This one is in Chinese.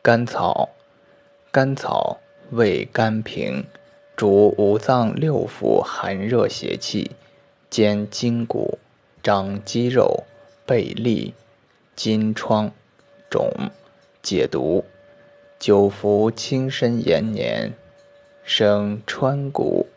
甘草甘草味甘平主五脏六腑寒热邪气兼筋骨长肌肉倍力金疮肿解毒。久服轻身延年生川谷